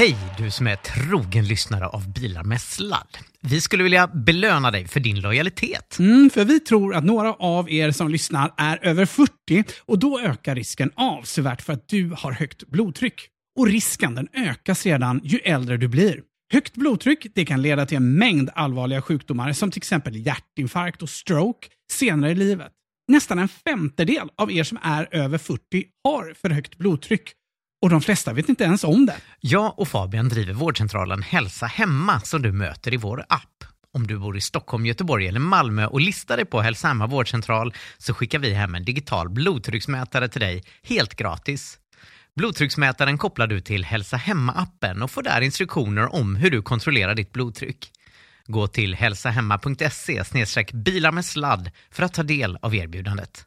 Hej du som är trogen lyssnare av Bilar med sladd. Vi skulle vilja belöna dig för din lojalitet. Mm, för vi tror att några av er som lyssnar är över 40 och då ökar risken avsevärt för att du har högt blodtryck. Och risken den ökar sedan ju äldre du blir. Högt blodtryck det kan leda till en mängd allvarliga sjukdomar som till exempel hjärtinfarkt och stroke senare i livet. Nästan en femtedel av er som är över 40 har för högt blodtryck och de flesta vet inte ens om det. Jag och Fabian driver vårdcentralen Hälsa Hemma som du möter i vår app. Om du bor i Stockholm, Göteborg eller Malmö och listar dig på Hälsa Hemma vårdcentral så skickar vi hem en digital blodtrycksmätare till dig helt gratis. Blodtrycksmätaren kopplar du till Hälsa Hemma-appen och får där instruktioner om hur du kontrollerar ditt blodtryck. Gå till hälsahemma.se bilar med sladd för att ta del av erbjudandet.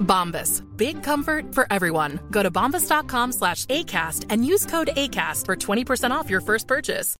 Bombas. Big comfort for everyone. Go to bombas.com slash ACAST and use code ACAST for 20% off your first purchase.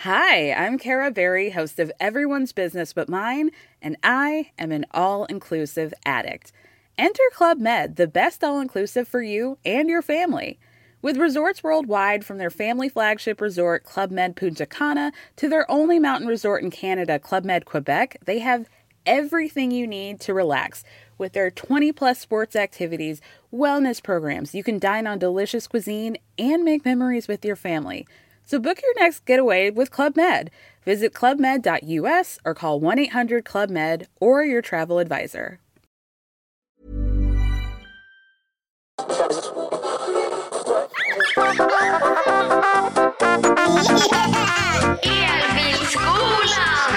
Hi, I'm Kara Berry, host of Everyone's Business But Mine, and I am an all inclusive addict. Enter Club Med, the best all inclusive for you and your family. With resorts worldwide, from their family flagship resort, Club Med Punta Cana, to their only mountain resort in Canada, Club Med Quebec, they have everything you need to relax. With their 20 plus sports activities, wellness programs, you can dine on delicious cuisine and make memories with your family. So book your next getaway with Club Med. Visit clubmed.us or call 1 800 Club Med or your travel advisor.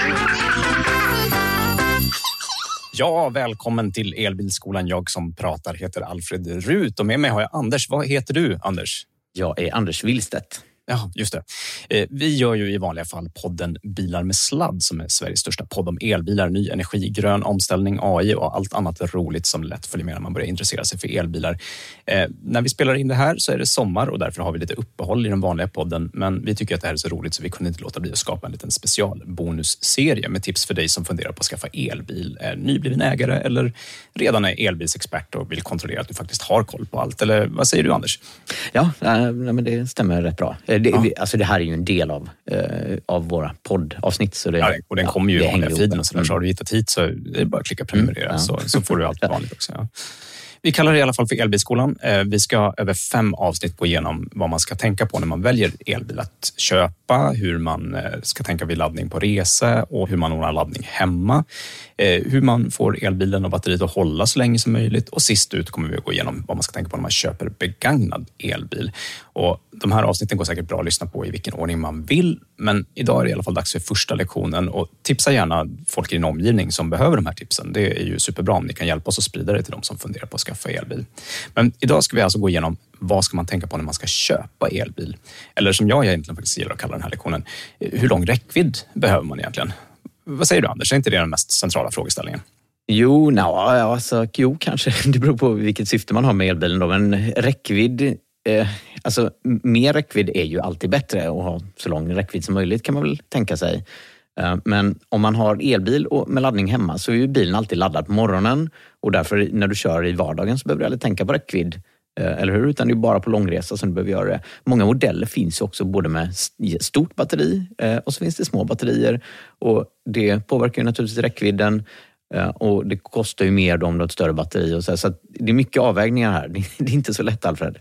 Ja, välkommen till Elbilskolan. Jag som pratar heter Alfred Rut och med mig har jag Anders. Vad heter du, Anders? Jag är Anders Willstedt. Ja, just det. Eh, vi gör ju i vanliga fall podden Bilar med sladd som är Sveriges största podd om elbilar, ny energi, grön omställning, AI och allt annat roligt som lätt följer med när man börjar intressera sig för elbilar. Eh, när vi spelar in det här så är det sommar och därför har vi lite uppehåll i den vanliga podden. Men vi tycker att det här är så roligt så vi kunde inte låta bli att skapa en liten specialbonusserie med tips för dig som funderar på att skaffa elbil, är nybliven ägare eller redan är elbilsexpert och vill kontrollera att du faktiskt har koll på allt. Eller vad säger du, Anders? Ja, eh, men det stämmer rätt bra. Det, Ja. vi- alltså det här är ju en del av, eh, av våra poddavsnitt. Så det, Ja, och den ja, kommer ju i vanliga feeden så där. Så har du hittat hit så är det bara att klicka prenumerera Mm, ja. så, så får du allt vanligt också. Ja. Vi kallar det i alla fall för Elbilskolan. Eh, Vi ska över fem avsnitt gå igenom vad man ska tänka på när man väljer elbil att köpa, hur man eh, ska tänka vid laddning på resa och hur man ordnar laddning hemma. Eh, Hur man får elbilen och batteriet att hålla så länge som möjligt och sist ut kommer vi att gå igenom vad man ska tänka på när man köper begagnad elbil. Och de här avsnitten går säkert bra att lyssna på i vilken ordning man vill, men idag är det i alla fall dags för första lektionen och tipsa gärna folk i din omgivning som behöver de här tipsen. Det är ju superbra om ni kan hjälpa oss att sprida det till de som funderar på att skaffa elbil. Men idag ska vi alltså gå igenom vad ska man tänka på när man ska köpa elbil? Eller som jag egentligen faktiskt gillar att kalla den här lektionen, hur lång räckvidd behöver man egentligen? Vad säger du Anders, är inte det den mest centrala frågeställningen? Jo, no, alltså, jo, kanske. Det beror på vilket syfte man har med elbilen. Då. Men räckvidd, eh, alltså mer räckvidd är ju alltid bättre. Att ha så lång räckvidd som möjligt kan man väl tänka sig. Eh, Men om man har elbil och med laddning hemma så är ju bilen alltid laddad på morgonen och därför när du kör i vardagen så behöver du aldrig tänka på räckvidd. Eh, Eller hur? Utan det är bara på långresa som du behöver göra det. Många modeller finns ju också både med stort batteri eh, och så finns det små batterier. Och det påverkar ju naturligtvis räckvidden. Eh, och det kostar ju mer då om du har ett större batteri. Och så, här. så att det är mycket avvägningar här. Det är inte så lätt, Alfred.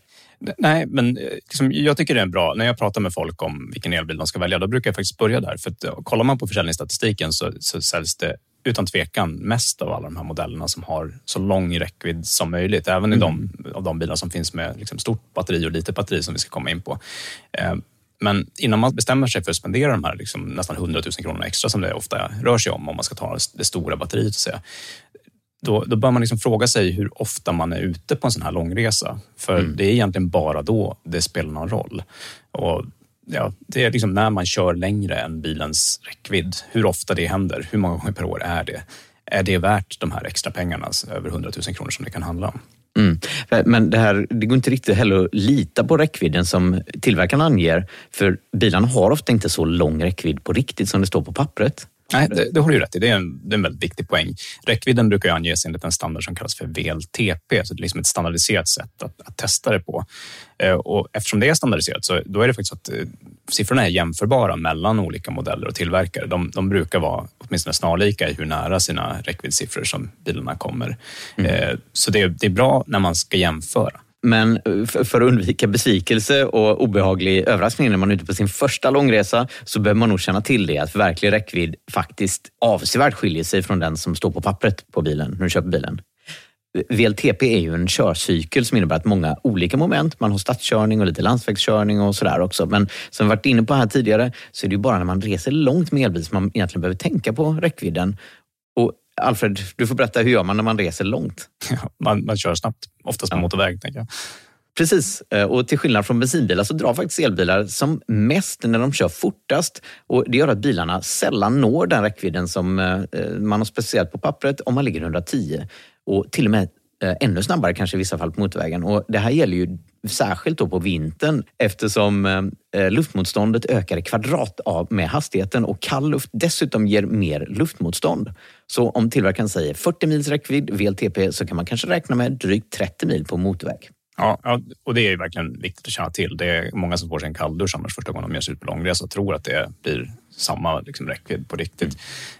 Nej, men eh, liksom, jag tycker det är bra. När jag pratar med folk om vilken elbil de ska välja, då brukar jag faktiskt börja där. För att, eh, kollar man på försäljningsstatistiken så, så säljs det utan tvekan mest av alla de här modellerna som har så lång räckvidd som möjligt. Även i de, av de bilar som finns med liksom stort batteri och litet batteri som vi ska komma in på. Eh, men innan man bestämmer sig för att spendera de här liksom nästan 100 000 kronorna extra som det ofta rör sig om, om man ska ta det stora batteriet, så då, då bör man liksom fråga sig hur ofta man är ute på en sån här långresa. För Mm. det är egentligen bara då det spelar någon roll. Och ja, det är liksom när man kör längre än bilens räckvidd. Hur ofta det händer, hur många gånger per år är det? Är det värt de här extra pengarna, alltså över 100 000 kronor som det kan handla om? Mm. Men det, här, det går inte riktigt heller att lita på räckvidden som tillverkaren anger. För bilarna har ofta inte så lång räckvidd på riktigt som det står på pappret. Nej, det, det har du rätt i. Det är, en, det är en väldigt viktig poäng. Räckvidden brukar ju anges enligt en standard som kallas för VLTP, så det är liksom ett standardiserat sätt att, att testa det på. Eh, och eftersom det är standardiserat så då är det faktiskt så att eh, siffrorna är jämförbara mellan olika modeller och tillverkare. De, de brukar vara åtminstone snarlika i hur nära sina räckviddssiffror som bilarna kommer. Eh, så det, det är bra när man ska jämföra. Men eh, för för att undvika besvikelse och obehaglig överraskning när man är ute på sin första långresa så behöver man nog känna till det att verklig räckvidd faktiskt avsevärt skiljer sig från den som står på pappret på bilen när du köper bilen. VLTP är ju en körcykel som innebär att många olika moment, man har stadskörning och lite landsvägskörning och sådär också. Men som vi varit inne på här tidigare så är det ju bara när man reser långt med elbil som man egentligen behöver tänka på räckvidden. Och Alfred, du får berätta, hur gör man när man reser långt? Man, man kör snabbt, oftast på Ja. motorväg. Tänker jag. Precis, Eh, och till skillnad från bensinbilar så drar faktiskt elbilar som mest när de kör fortast. Och Det gör att bilarna sällan når den räckvidden som eh, man har specificerat på pappret om man ligger 110. Och till och med eh, ännu snabbare kanske i vissa fall på motorvägen. Och Det här gäller ju särskilt då på vintern eftersom eh, luftmotståndet ökar i kvadrat av med hastigheten och kall luft dessutom ger mer luftmotstånd. Så om tillverkaren säger 40 mils räckvidd VLTP så kan man kanske räkna med drygt 30 mil på motorväg. Ja, och det är ju verkligen viktigt att känna till. Det är många som får sig en kalldusch annars första gången de ger sig ut på långresa och tror att det blir samma liksom, räckvidd på riktigt.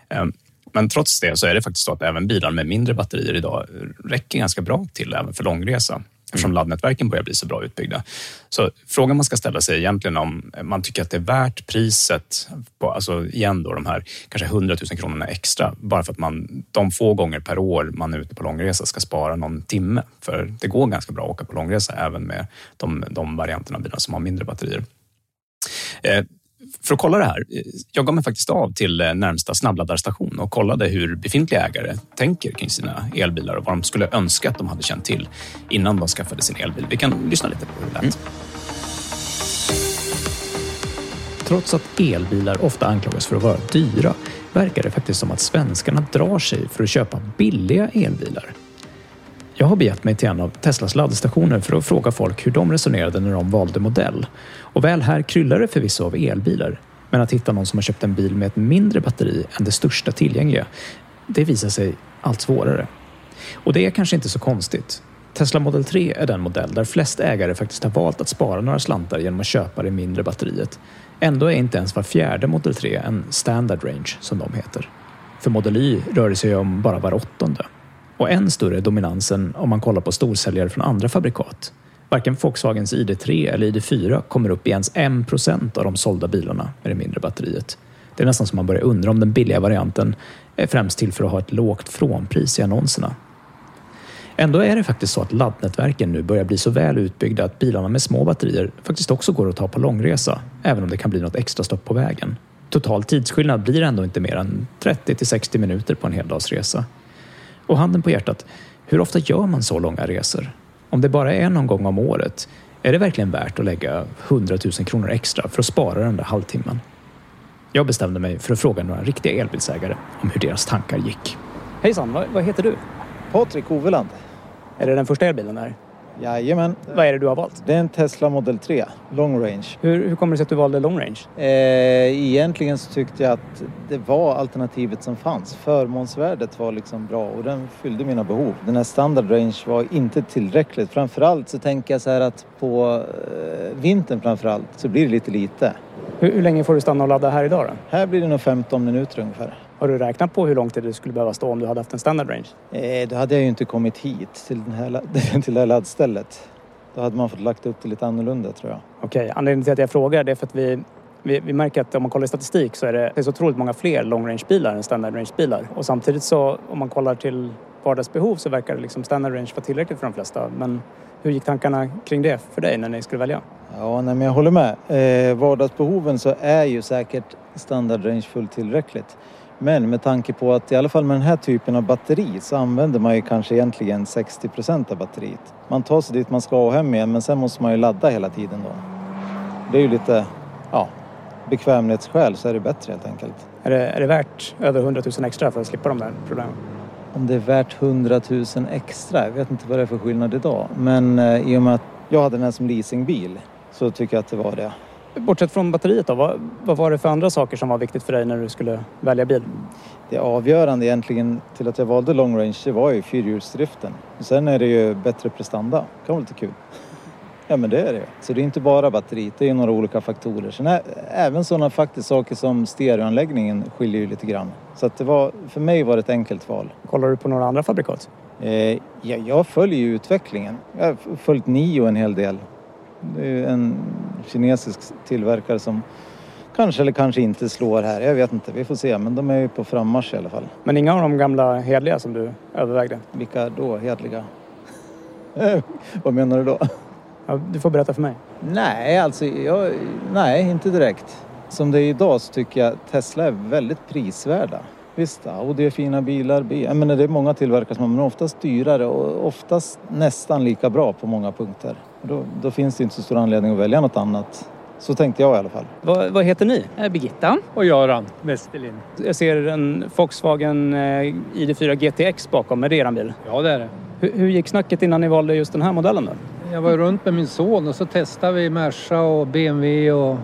Ehm, Men trots det så är det faktiskt så att även bilar med mindre batterier idag räcker ganska bra till även för långresa eftersom laddnätverken börjar bli så bra utbyggda. Så frågan man ska ställa sig egentligen om man tycker att det är värt priset, på, alltså igen då de här kanske 100 000 kronorna extra, bara för att man de få gånger per år man är ute på långresa ska spara någon timme. För det går ganska bra att åka på långresa även med de, de varianterna av bilar som har mindre batterier. För att kolla det här, eh, jag gav mig faktiskt av till eh, närmsta snabbladdarstation och kollade hur befintliga ägare tänker kring sina elbilar och vad de skulle önska att de hade känt till innan de skaffade sin elbil. Vi kan lyssna lite på hur det lät. Trots att elbilar ofta anklagas för att vara dyra verkar det faktiskt som att svenskarna drar sig för att köpa billiga elbilar. Jag har begett mig till en av Teslas laddstationer för att fråga folk hur de resonerade när de valde modell. Och väl här kryllar det förvisso av elbilar. Men att hitta någon som har köpt en bil med ett mindre batteri än det största tillgängliga, det visar sig allt svårare. Och det är kanske inte så konstigt. Tesla Model 3 är den modell där flest ägare faktiskt har valt att spara några slantar genom att köpa det mindre batteriet. Ändå är inte ens var fjärde Model 3 en standard range, som de heter. För Model Y rör det sig om bara var åttonde. Och än större är dominansen om man kollar på storsäljare från andra fabrikat. Varken Volkswagens ID3 eller ID4 kommer upp i ens 1% av de sålda bilarna med det mindre batteriet. Det är nästan som man börjar undra om den billiga varianten är främst till för att ha ett lågt frånpris i annonserna. Ändå är det faktiskt så att laddnätverken nu börjar bli så väl utbyggda att bilarna med små batterier faktiskt också går att ta på långresa, även om det kan bli något extra stopp på vägen. Total tidsskillnad blir ändå inte mer än 30 till 60 minuter på en heldagsresa. Och handen på hjärtat, hur ofta gör man så långa resor? Om det bara är någon gång om året, är det verkligen värt att lägga 100 000 kronor extra för att spara den där halvtimmen? Jag bestämde mig för att fråga några riktiga elbilsägare om hur deras tankar gick. Hejsan, vad, vad heter du? Patrik Hoveland. Är det den första elbilen här? Jajamän. Vad är det du har valt? Det är en Tesla Model 3, long range. Hur, hur kommer det sig att du valde long range? Eh, egentligen så tyckte jag att det var alternativet som fanns. Förmånsvärdet var liksom bra och den fyllde mina behov. Den här standard range var inte tillräckligt. Framförallt så tänker jag så här att på eh, vintern framförallt så blir det lite lite. Hur, hur länge får du stanna och ladda här idag då? Här blir det nog 15 minuter ungefär. Har du räknat på hur lång tid du skulle behöva stå om du hade haft en standard range? Eh, då hade jag ju inte kommit hit till, den här, till det här laddstället. Då hade man fått lagt upp det lite annorlunda tror jag. Okej, anledningen till att jag frågar det är för att vi, vi, vi märker att om man kollar i statistik så är det, det är så otroligt många fler long range-bilar än standard range-bilar. Och samtidigt så om man kollar till vardagsbehov så verkar det liksom standard range vara tillräckligt för de flesta. Men hur gick tankarna kring det för dig när ni skulle välja? Ja, nej, men jag håller med. Eh, vardagsbehoven så är ju säkert standard range fullt tillräckligt. Men med tanke på att i alla fall med den här typen av batteri så använder man ju kanske egentligen 60 procent av batteriet. Man tar sig dit man ska och hem igen men sen måste man ju ladda hela tiden då. Det är ju lite, ja, bekvämlighetsskäl så är det bättre helt enkelt. Är det, är det värt över 100 000 extra för att slippa de där problemen? Om det är värt 100 000 extra, jag vet inte vad det är för skillnad idag. Men eh, i och med att jag hade den här som leasingbil så tycker jag att det var det. Bortsett från batteriet då, vad, vad var det för andra saker som var viktigt för dig när du skulle välja bil? Det avgörande egentligen till att jag valde long range det var ju fyrhjulsdriften. Sen är det ju bättre prestanda. Det kan vara lite kul. Ja men det är det Så det är inte bara batteriet, det är några olika faktorer. Sen är, även sådana faktiskt saker som stereoanläggningen skiljer ju lite grann. Så att det var, för mig var det ett enkelt val. Kollar du på några andra fabrikat? Eh, ja, jag följer ju utvecklingen. Jag har följt Nio en hel del. Det är ju en kinesisk tillverkare som kanske eller kanske inte slår här. Jag vet inte, vi får se. Men de är ju på frammarsch i alla fall. Men inga av de gamla hedliga som du övervägde? Vilka då hedliga? Vad menar du då? Ja, du får berätta för mig. Nej, alltså jag, nej, inte direkt. Som det är idag så tycker jag Tesla är väldigt prisvärda. Visst, Audi är fina bilar. Jag menar, det är många tillverkare som är oftast dyrare och oftast nästan lika bra på många punkter. Då, då finns det inte så stor anledning att välja något annat. Så tänkte jag i alla fall. Vad, vad heter ni? Birgitta. Och Göran Westerlind. Jag ser en Volkswagen eh, ID4 GTX bakom. Är det er bil? Ja, det är det. Hur, hur gick snacket innan ni valde just den här modellen då? Jag var runt med min son och så testade vi Merca och BMW och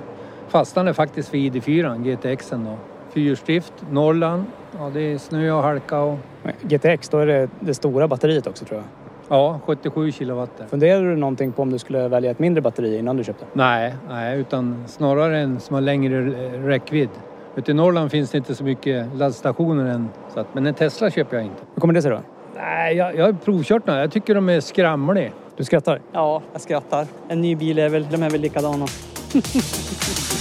fastnade faktiskt för ID4, GTXen då. Fyrhjulsdrift, Norrland. Ja, det är snö och halka och... GTX, då är det det stora batteriet också tror jag. Ja, 77 kilowatt. Funderade du någonting på om du skulle välja ett mindre batteri innan du köpte? Nej, nej utan snarare en som har längre räckvidd. Ute i Norrland finns det inte så mycket laddstationer än. Så att, men en Tesla köper jag inte. Hur kommer det sig då? Nej, jag, jag har provkört några. Jag tycker de är skramliga. Du skrattar? Ja, jag skrattar. En ny bil är väl, de är väl likadana.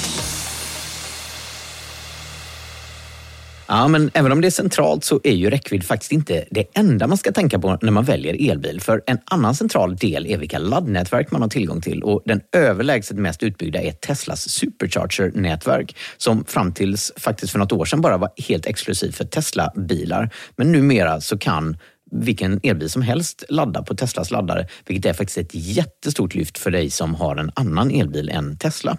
Ja, men även om det är centralt så är ju räckvidd faktiskt inte det enda man ska tänka på när man väljer elbil. För en annan central del är vilka laddnätverk man har tillgång till och den överlägset mest utbyggda är Teslas Supercharger-nätverk som fram tills faktiskt för något år sedan bara var helt exklusiv för Tesla-bilar. Men numera så kan vilken elbil som helst ladda på Teslas laddare, vilket är faktiskt ett jättestort lyft för dig som har en annan elbil än Tesla.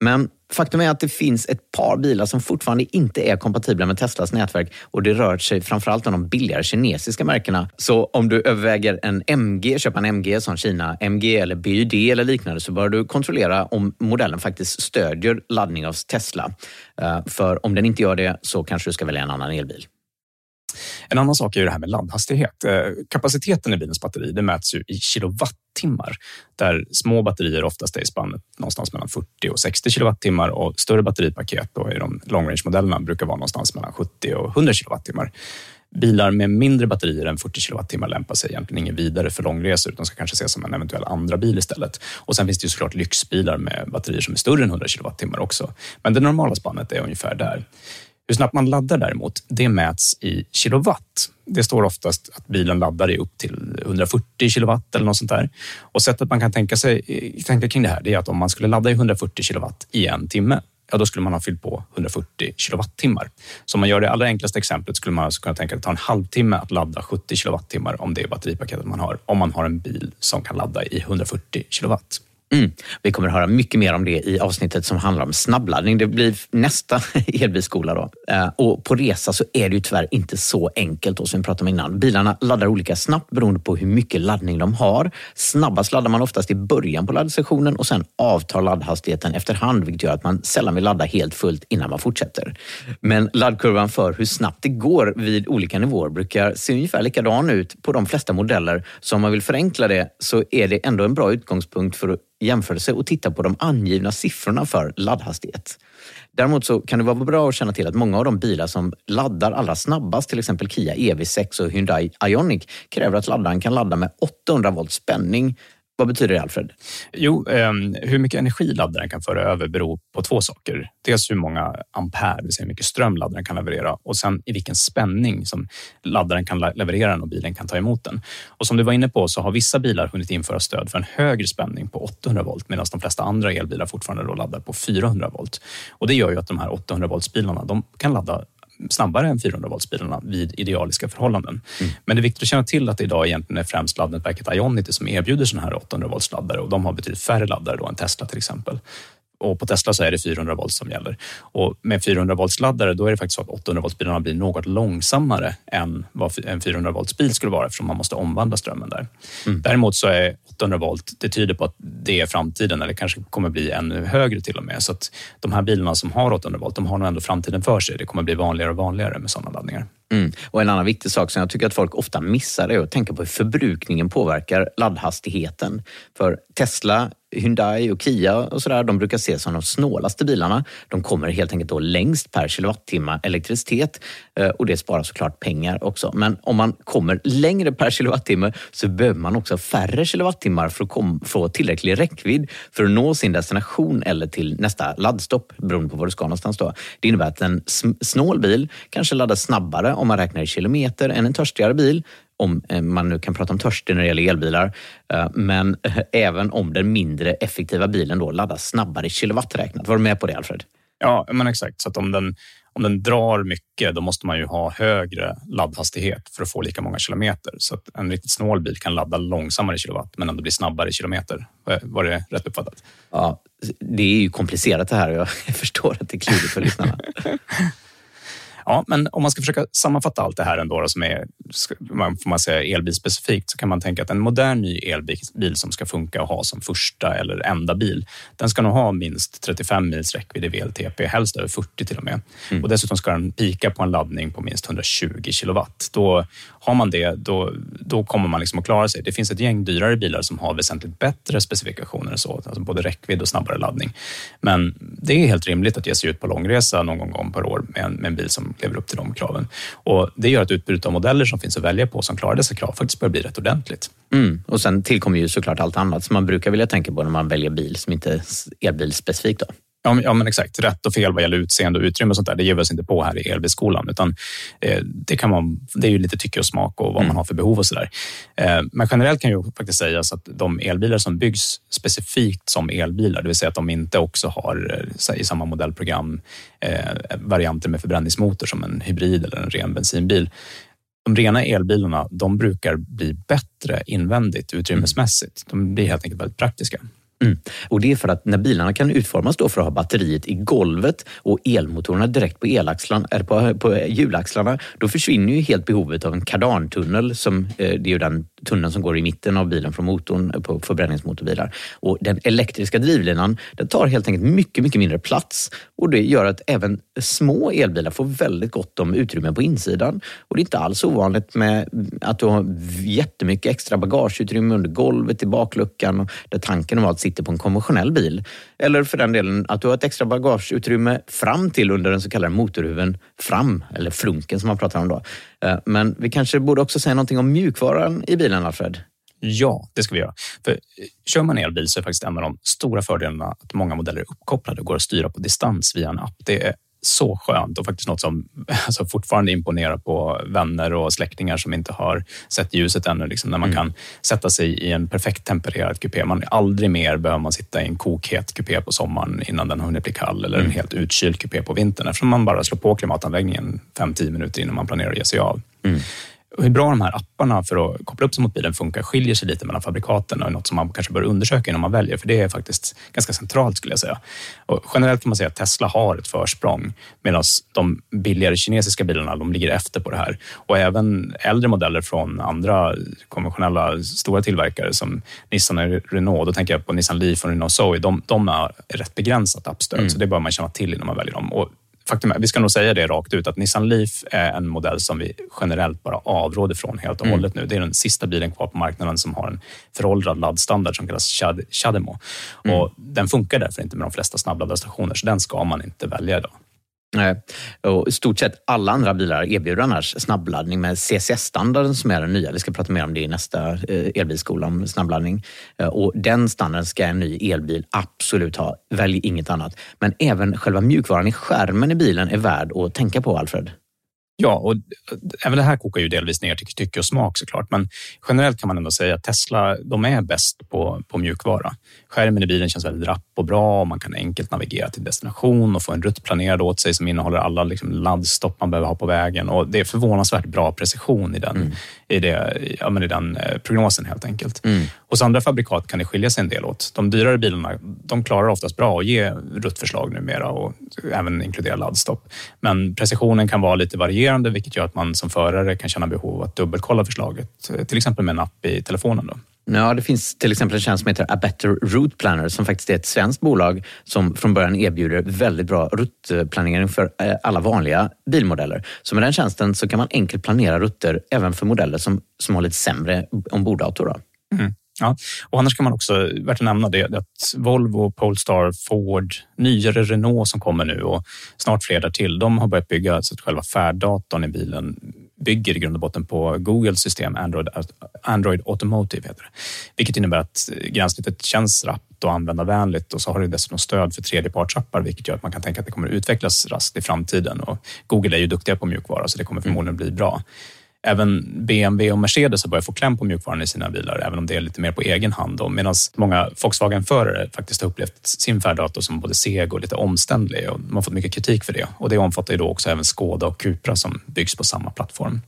Men faktum är att det finns ett par bilar som fortfarande inte är kompatibla med Teslas nätverk och det rör sig framförallt om de billigare kinesiska märkena. Så om du överväger en MG, köpa en MG som Kina MG eller BYD eller liknande så bör du kontrollera om modellen faktiskt stödjer laddning av Tesla. Eh, för om den inte gör det så kanske du ska välja en annan elbil. En annan sak är det här med laddhastighet. Eh, kapaciteten i bilens batteri det mäts ju i kilowattimmar där små batterier oftast är i spannet någonstans mellan 40 och 60 kilowattimmar och större batteripaket då i de long range-modellerna brukar vara någonstans mellan 70 och 100 kilowattimmar. Bilar med mindre batterier än 40 kilowattimmar lämpar sig egentligen ingen vidare för långresor utan ska kanske ses som en eventuell andra bil istället. Och Sen finns det ju såklart lyxbilar med batterier som är större än 100 kilowattimmar också. Men det normala spannet är ungefär där. Hur snabbt man laddar däremot, det mäts i kilowatt. Det står oftast att bilen laddar i upp till 140 kilowatt eller något sånt där. Och sättet man kan tänka, sig, tänka kring det här det är att om man skulle ladda i 140 kilowatt i en timme, ja då skulle man ha fyllt på 140 kilowattimmar. Så om man gör det allra enklaste exemplet skulle man alltså kunna tänka att det tar en halvtimme att ladda 70 kilowattimmar om det är batteripaketet man har, om man har en bil som kan ladda i 140 kilowatt. Mm. Vi kommer att höra mycket mer om det i avsnittet som handlar om snabbladdning. Det blir nästa elbilskola. Då. Eh, och på resa så är det ju tyvärr inte så enkelt då, som vi pratade om innan. Bilarna laddar olika snabbt beroende på hur mycket laddning de har. Snabbast laddar man oftast i början på laddstationen och sen avtar laddhastigheten efterhand vilket gör att man sällan vill ladda helt fullt innan man fortsätter. Men laddkurvan för hur snabbt det går vid olika nivåer brukar se ungefär likadan ut på de flesta modeller. Så om man vill förenkla det så är det ändå en bra utgångspunkt för att jämförelse och titta på de angivna siffrorna för laddhastighet. Däremot så kan det vara bra att känna till att många av de bilar som laddar allra snabbast, till exempel Kia EV6 och Hyundai Ioniq, kräver att laddaren kan ladda med 800 volts spänning vad betyder det Alfred? Jo, eh, hur mycket energi laddaren kan föra över beror på två saker. Dels hur många ampere, det vill säga hur mycket ström laddaren kan leverera och sen i vilken spänning som laddaren kan leverera den och bilen kan ta emot den. Och som du var inne på så har vissa bilar hunnit införa stöd för en högre spänning på 800 volt medan de flesta andra elbilar fortfarande då laddar på 400 volt. Och det gör ju att de här 800 volts bilarna de kan ladda snabbare än 400 voltsbilarna vid idealiska förhållanden. Mm. Men det är viktigt att känna till att det idag egentligen är främst laddnätverket Ionity som erbjuder sådana här 800 volts laddare och de har betydligt färre laddare då än Tesla till exempel och på Tesla så är det 400 volt som gäller. Och med 400 volts laddare då är det faktiskt så att 800 volts bilarna blir något långsammare än vad en 400 volts bil skulle vara eftersom man måste omvandla strömmen där. Mm. Däremot så är 800 volt, det tyder på att det är framtiden eller kanske kommer bli ännu högre till och med. Så att de här bilarna som har 800 volt, de har nog ändå framtiden för sig. Det kommer bli vanligare och vanligare med sådana laddningar. Mm. Och En annan viktig sak som jag tycker att folk ofta missar är att tänka på hur förbrukningen påverkar laddhastigheten. För Tesla Hyundai och Kia och sådär, de brukar ses som de snålaste bilarna. De kommer helt enkelt då längst per kilowattimme elektricitet eh, och det sparar såklart pengar också. Men om man kommer längre per kilowattimme så behöver man också färre kilowattimmar för att få tillräcklig räckvidd för att nå sin destination eller till nästa laddstopp beroende på var du ska någonstans. Då. Det innebär att en snål bil kanske laddar snabbare om man räknar i kilometer än en törstigare bil om eh, man nu kan prata om törsten när det gäller elbilar. Eh, men eh, även om den mindre effektiva bilen då laddas snabbare i kilowatt räknat. Var du med på det Alfred? Ja, men exakt. Så att om den, om den drar mycket, då måste man ju ha högre laddhastighet för att få lika många kilometer. Så att en riktigt snål bil kan ladda långsammare i kilowatt, men ändå bli snabbare i kilometer. Var det rätt uppfattat? Ja, det är ju komplicerat det här och jag förstår att det är klurigt för lyssnarna. Ja, men om man ska försöka sammanfatta allt det här ändå, då, som är får man säga, elbilspecifikt, så kan man tänka att en modern ny elbil som ska funka och ha som första eller enda bil, den ska nog ha minst 35 mils räckvidd i VLTP, helst över 40 till och med. Mm. Och dessutom ska den pika på en laddning på minst 120 kilowatt. Då har man det, då, då kommer man liksom att klara sig. Det finns ett gäng dyrare bilar som har väsentligt bättre specifikationer än så, alltså både räckvidd och snabbare laddning. Men det är helt rimligt att ge sig ut på långresa någon gång per år med en, med en bil som lever upp till de kraven. Och det gör att utbudet av modeller som finns att välja på som klarar dessa krav faktiskt börjar bli rätt ordentligt. Mm. Och sen tillkommer ju såklart allt annat som man brukar vilja tänka på när man väljer bil som inte är elbilspecifikt. Då. Ja ja, men exakt. Rätt och fel vad gäller utseende och utrymme och sånt där, det ger vi oss inte på här i elbilskolan. Utan, eh, det, kan man, det är ju lite tycke och smak och vad mm. man har för behov och sådär. Eh, men generellt kan ju faktiskt sägas att de elbilar som byggs specifikt som elbilar, det vill säga att de inte också har eh, i samma modellprogram varianter med förbränningsmotor som en hybrid eller en ren bensinbil. De rena elbilarna de brukar bli bättre invändigt utrymmesmässigt. De blir helt enkelt väldigt praktiska. Mm. Och Det är för att när bilarna kan utformas då för att ha batteriet i golvet och elmotorerna direkt på, elaxlarna, eller på, på hjulaxlarna, då försvinner ju helt behovet av en kardantunnel. Som, eh, det är ju den tunneln som går i mitten av bilen från motorn eh, på förbränningsmotorbilar. Och den elektriska drivlinan den tar helt enkelt mycket, mycket mindre plats och det gör att även små elbilar får väldigt gott om utrymme på insidan. Och det är inte alls ovanligt med att du har jättemycket extra bagageutrymme under golvet i bakluckan där tanken normalt sitter på en konventionell bil. Eller för den delen att du har ett extra bagageutrymme fram till under den så kallade motorhuven fram, eller flunken som man pratar om då. Eh, men vi kanske borde också säga någonting om mjukvaran i bilen, Alfred? Ja, det ska vi göra. För eh, kör man elbil så är faktiskt en av de stora fördelarna att många modeller är uppkopplade och går att styra på distans via en app. Det är så skönt och faktiskt något som alltså fortfarande imponerar på vänner och släktingar som inte har sett ljuset ännu. Liksom, när man mm. kan sätta sig i en perfekt tempererad kupé. Man aldrig mer behöver man sitta i en kokhet kupé på sommaren innan den hunnit bli kall eller mm. en helt utkyld kupé på vintern eftersom man bara slår på klimatanläggningen 5-10 minuter innan man planerar att ge sig av. Mm hur bra de här apparna för att koppla upp sig mot bilen funkar skiljer sig lite mellan fabrikaten och är något som man kanske bör undersöka innan man väljer, för det är faktiskt ganska centralt skulle jag säga. Och generellt kan man säga att Tesla har ett försprång medan de billigare kinesiska bilarna de ligger efter på det här. Och även äldre modeller från andra konventionella stora tillverkare som Nissan och Renault, då tänker jag på Nissan Leaf och Renault Zoe, de, de har rätt begränsat appstöd, mm. så det bör man känna till innan man väljer dem. Och faktum är, vi ska nog säga det rakt ut, att Nissan Leaf är en modell som vi generellt bara avråder från helt och mm. hållet nu. Det är den sista bilen kvar på marknaden som har en föråldrad laddstandard som kallas CHAdeMO. Mm. Och den funkar därför inte med de flesta snabbladdarstationer, så den ska man inte välja idag. Nej. Och I stort sett alla andra bilar erbjuder annars snabbladdning med CCS-standarden som är den nya. Vi ska prata mer om det i nästa eh, elbilskola om snabbladdning. Eh, och den standarden ska en ny elbil absolut ha. Välj inget annat. Men även själva mjukvaran i skärmen i bilen är värd att tänka på, Alfred. Ja, och även det här kokar ju delvis ner till tycke och smak såklart. Men generellt kan man ändå säga att Tesla, de är bäst på, på mjukvara. Skärmen i bilen känns väldigt rapp och bra och man kan enkelt navigera till destination och få en rutt planerad åt sig som innehåller alla liksom laddstopp man behöver ha på vägen. Och det är förvånansvärt bra precision i den, mm. i det, ja, men i den eh, prognosen helt enkelt. Mm. Hos andra fabrikat kan det skilja sig en del åt. De dyrare bilarna de klarar oftast bra att ge ruttförslag numera och även inkludera laddstopp. Men precisionen kan vara lite varierande vilket gör att man som förare kan känna behov av att dubbelkolla förslaget, till exempel med en app i telefonen. Då. Ja, det finns till exempel en tjänst som heter A Better Route Planner som faktiskt är ett svenskt bolag som från början erbjuder väldigt bra ruttplanering för eh, alla vanliga bilmodeller. Så med den tjänsten så kan man enkelt planera rutter även för modeller som, som har lite sämre omborddator. Mm. Ja, och annars kan man också, värt att nämna det, att Volvo, Polestar, Ford, nyare Renault som kommer nu och snart fler där till, de har börjat bygga så att själva färddatorn i bilen bygger i grund och botten på Googles system Android, Android Automotive. Heter det. Vilket innebär att gränssnittet känns rappt och användarvänligt och så har det dessutom stöd för tredjepartsappar vilket gör att man kan tänka att det kommer utvecklas raskt i framtiden. Och Google är ju duktiga på mjukvara så det kommer förmodligen bli bra. Även BMW och Mercedes har börjat få kläm på mjukvaran i sina bilar, även om det är lite mer på egen hand. Medan många Volkswagen-förare faktiskt har upplevt sin färddator som både seg och lite omständlig. Och de har fått mycket kritik för det. Och det omfattar ju då också även Skoda och Cupra som byggs på samma plattform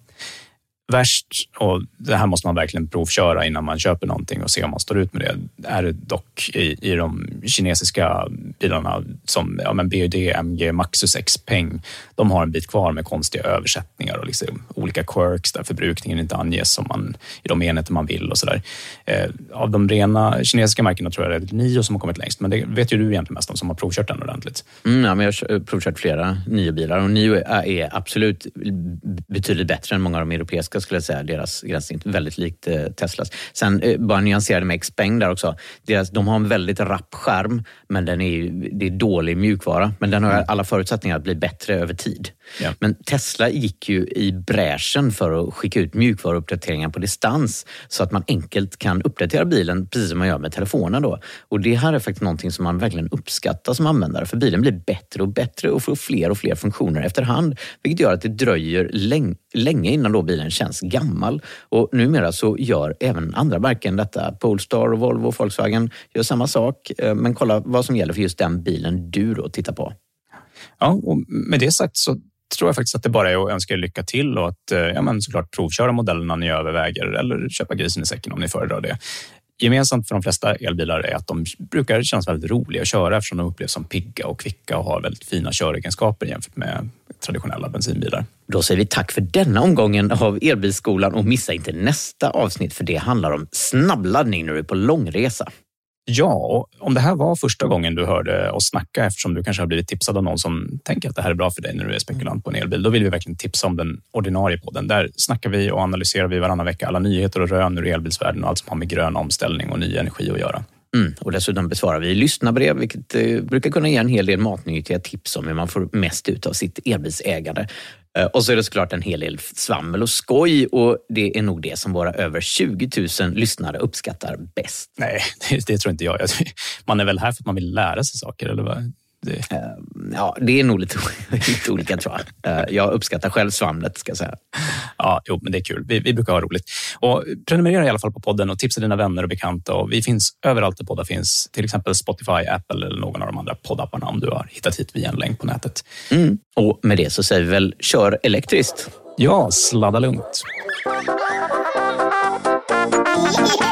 värst, och det här måste man verkligen provköra innan man köper någonting och se om man står ut med det, är det dock i, i de kinesiska bilarna som ja, men BUD, MG, Maxus, Xpeng. De har en bit kvar med konstiga översättningar och liksom olika quirks där förbrukningen inte anges som man, i de enheter man vill och sådär. Eh, av de rena kinesiska märkena tror jag det är Nio som har kommit längst, men det vet ju du egentligen mest om som har provkört den ordentligt. Mm, ja, men jag har provkört flera Nio-bilar och Nio är absolut betydligt bättre än många av de europeiska skulle jag säga. Deras gränssnitt väldigt likt eh, Teslas. Sen eh, bara nyanserade med Xpeng där också. Deras, de har en väldigt rapp skärm, men den är, det är dålig mjukvara. Men den har mm. alla förutsättningar att bli bättre över tid. Ja. Men Tesla gick ju i bräschen för att skicka ut mjukvaruuppdateringar på distans så att man enkelt kan uppdatera bilen precis som man gör med telefonen. Då. Och Det här är faktiskt någonting som man verkligen uppskattar som användare för bilen blir bättre och bättre och får fler och fler funktioner efterhand. Vilket gör att det dröjer länge innan då bilen känns gammal. Och numera så gör även andra märken detta. Polestar, och Volvo och Volkswagen gör samma sak. Eh, men kolla vad som gäller för just den bilen du då tittar på. Ja, och med det sagt så tror jag faktiskt att det bara är att önska er lycka till och att eh, ja, men såklart provköra modellerna ni överväger eller köpa grisen i säcken om ni föredrar det. Gemensamt för de flesta elbilar är att de brukar kännas väldigt roliga att köra eftersom de upplevs som pigga och kvicka och har väldigt fina köregenskaper jämfört med traditionella bensinbilar. Då säger vi tack för denna omgången av Elbilskolan och missa inte nästa avsnitt för det handlar om snabbladdning när du är på långresa. Ja, och om det här var första gången du hörde oss snacka eftersom du kanske har blivit tipsad av någon som tänker att det här är bra för dig när du är spekulant på en elbil, då vill vi verkligen tipsa om den ordinarie podden. Där snackar vi och analyserar vi varannan vecka alla nyheter och rön ur elbilsvärlden och allt som har med grön omställning och ny energi att göra. Mm, och dessutom besvarar vi lyssnarbrev, vilket eh, brukar kunna ge en hel del matnyttiga tips om hur man får mest ut av sitt elbilsägande. Eh, och så är det såklart en hel del svammel och skoj och det är nog det som våra över 20 000 lyssnare uppskattar bäst. Nej, det, det tror inte jag. Man är väl här för att man vill lära sig saker, eller vad? Det... Uh, ja, det är nog lite, lite olika tror jag. Uh, jag uppskattar själv svamlet ska jag säga. Ja, jo, men det är kul. Vi, vi, brukar ha roligt. Och prenumerera i alla fall på podden och tipsa dina vänner och bekanta. Och vi finns överallt där poddar finns, till exempel Spotify, Apple eller någon av de andra poddapparna om du har hittat hit via en länk på nätet. Mm. Och med det så säger vi väl kör elektriskt. Ja, sladda lugnt.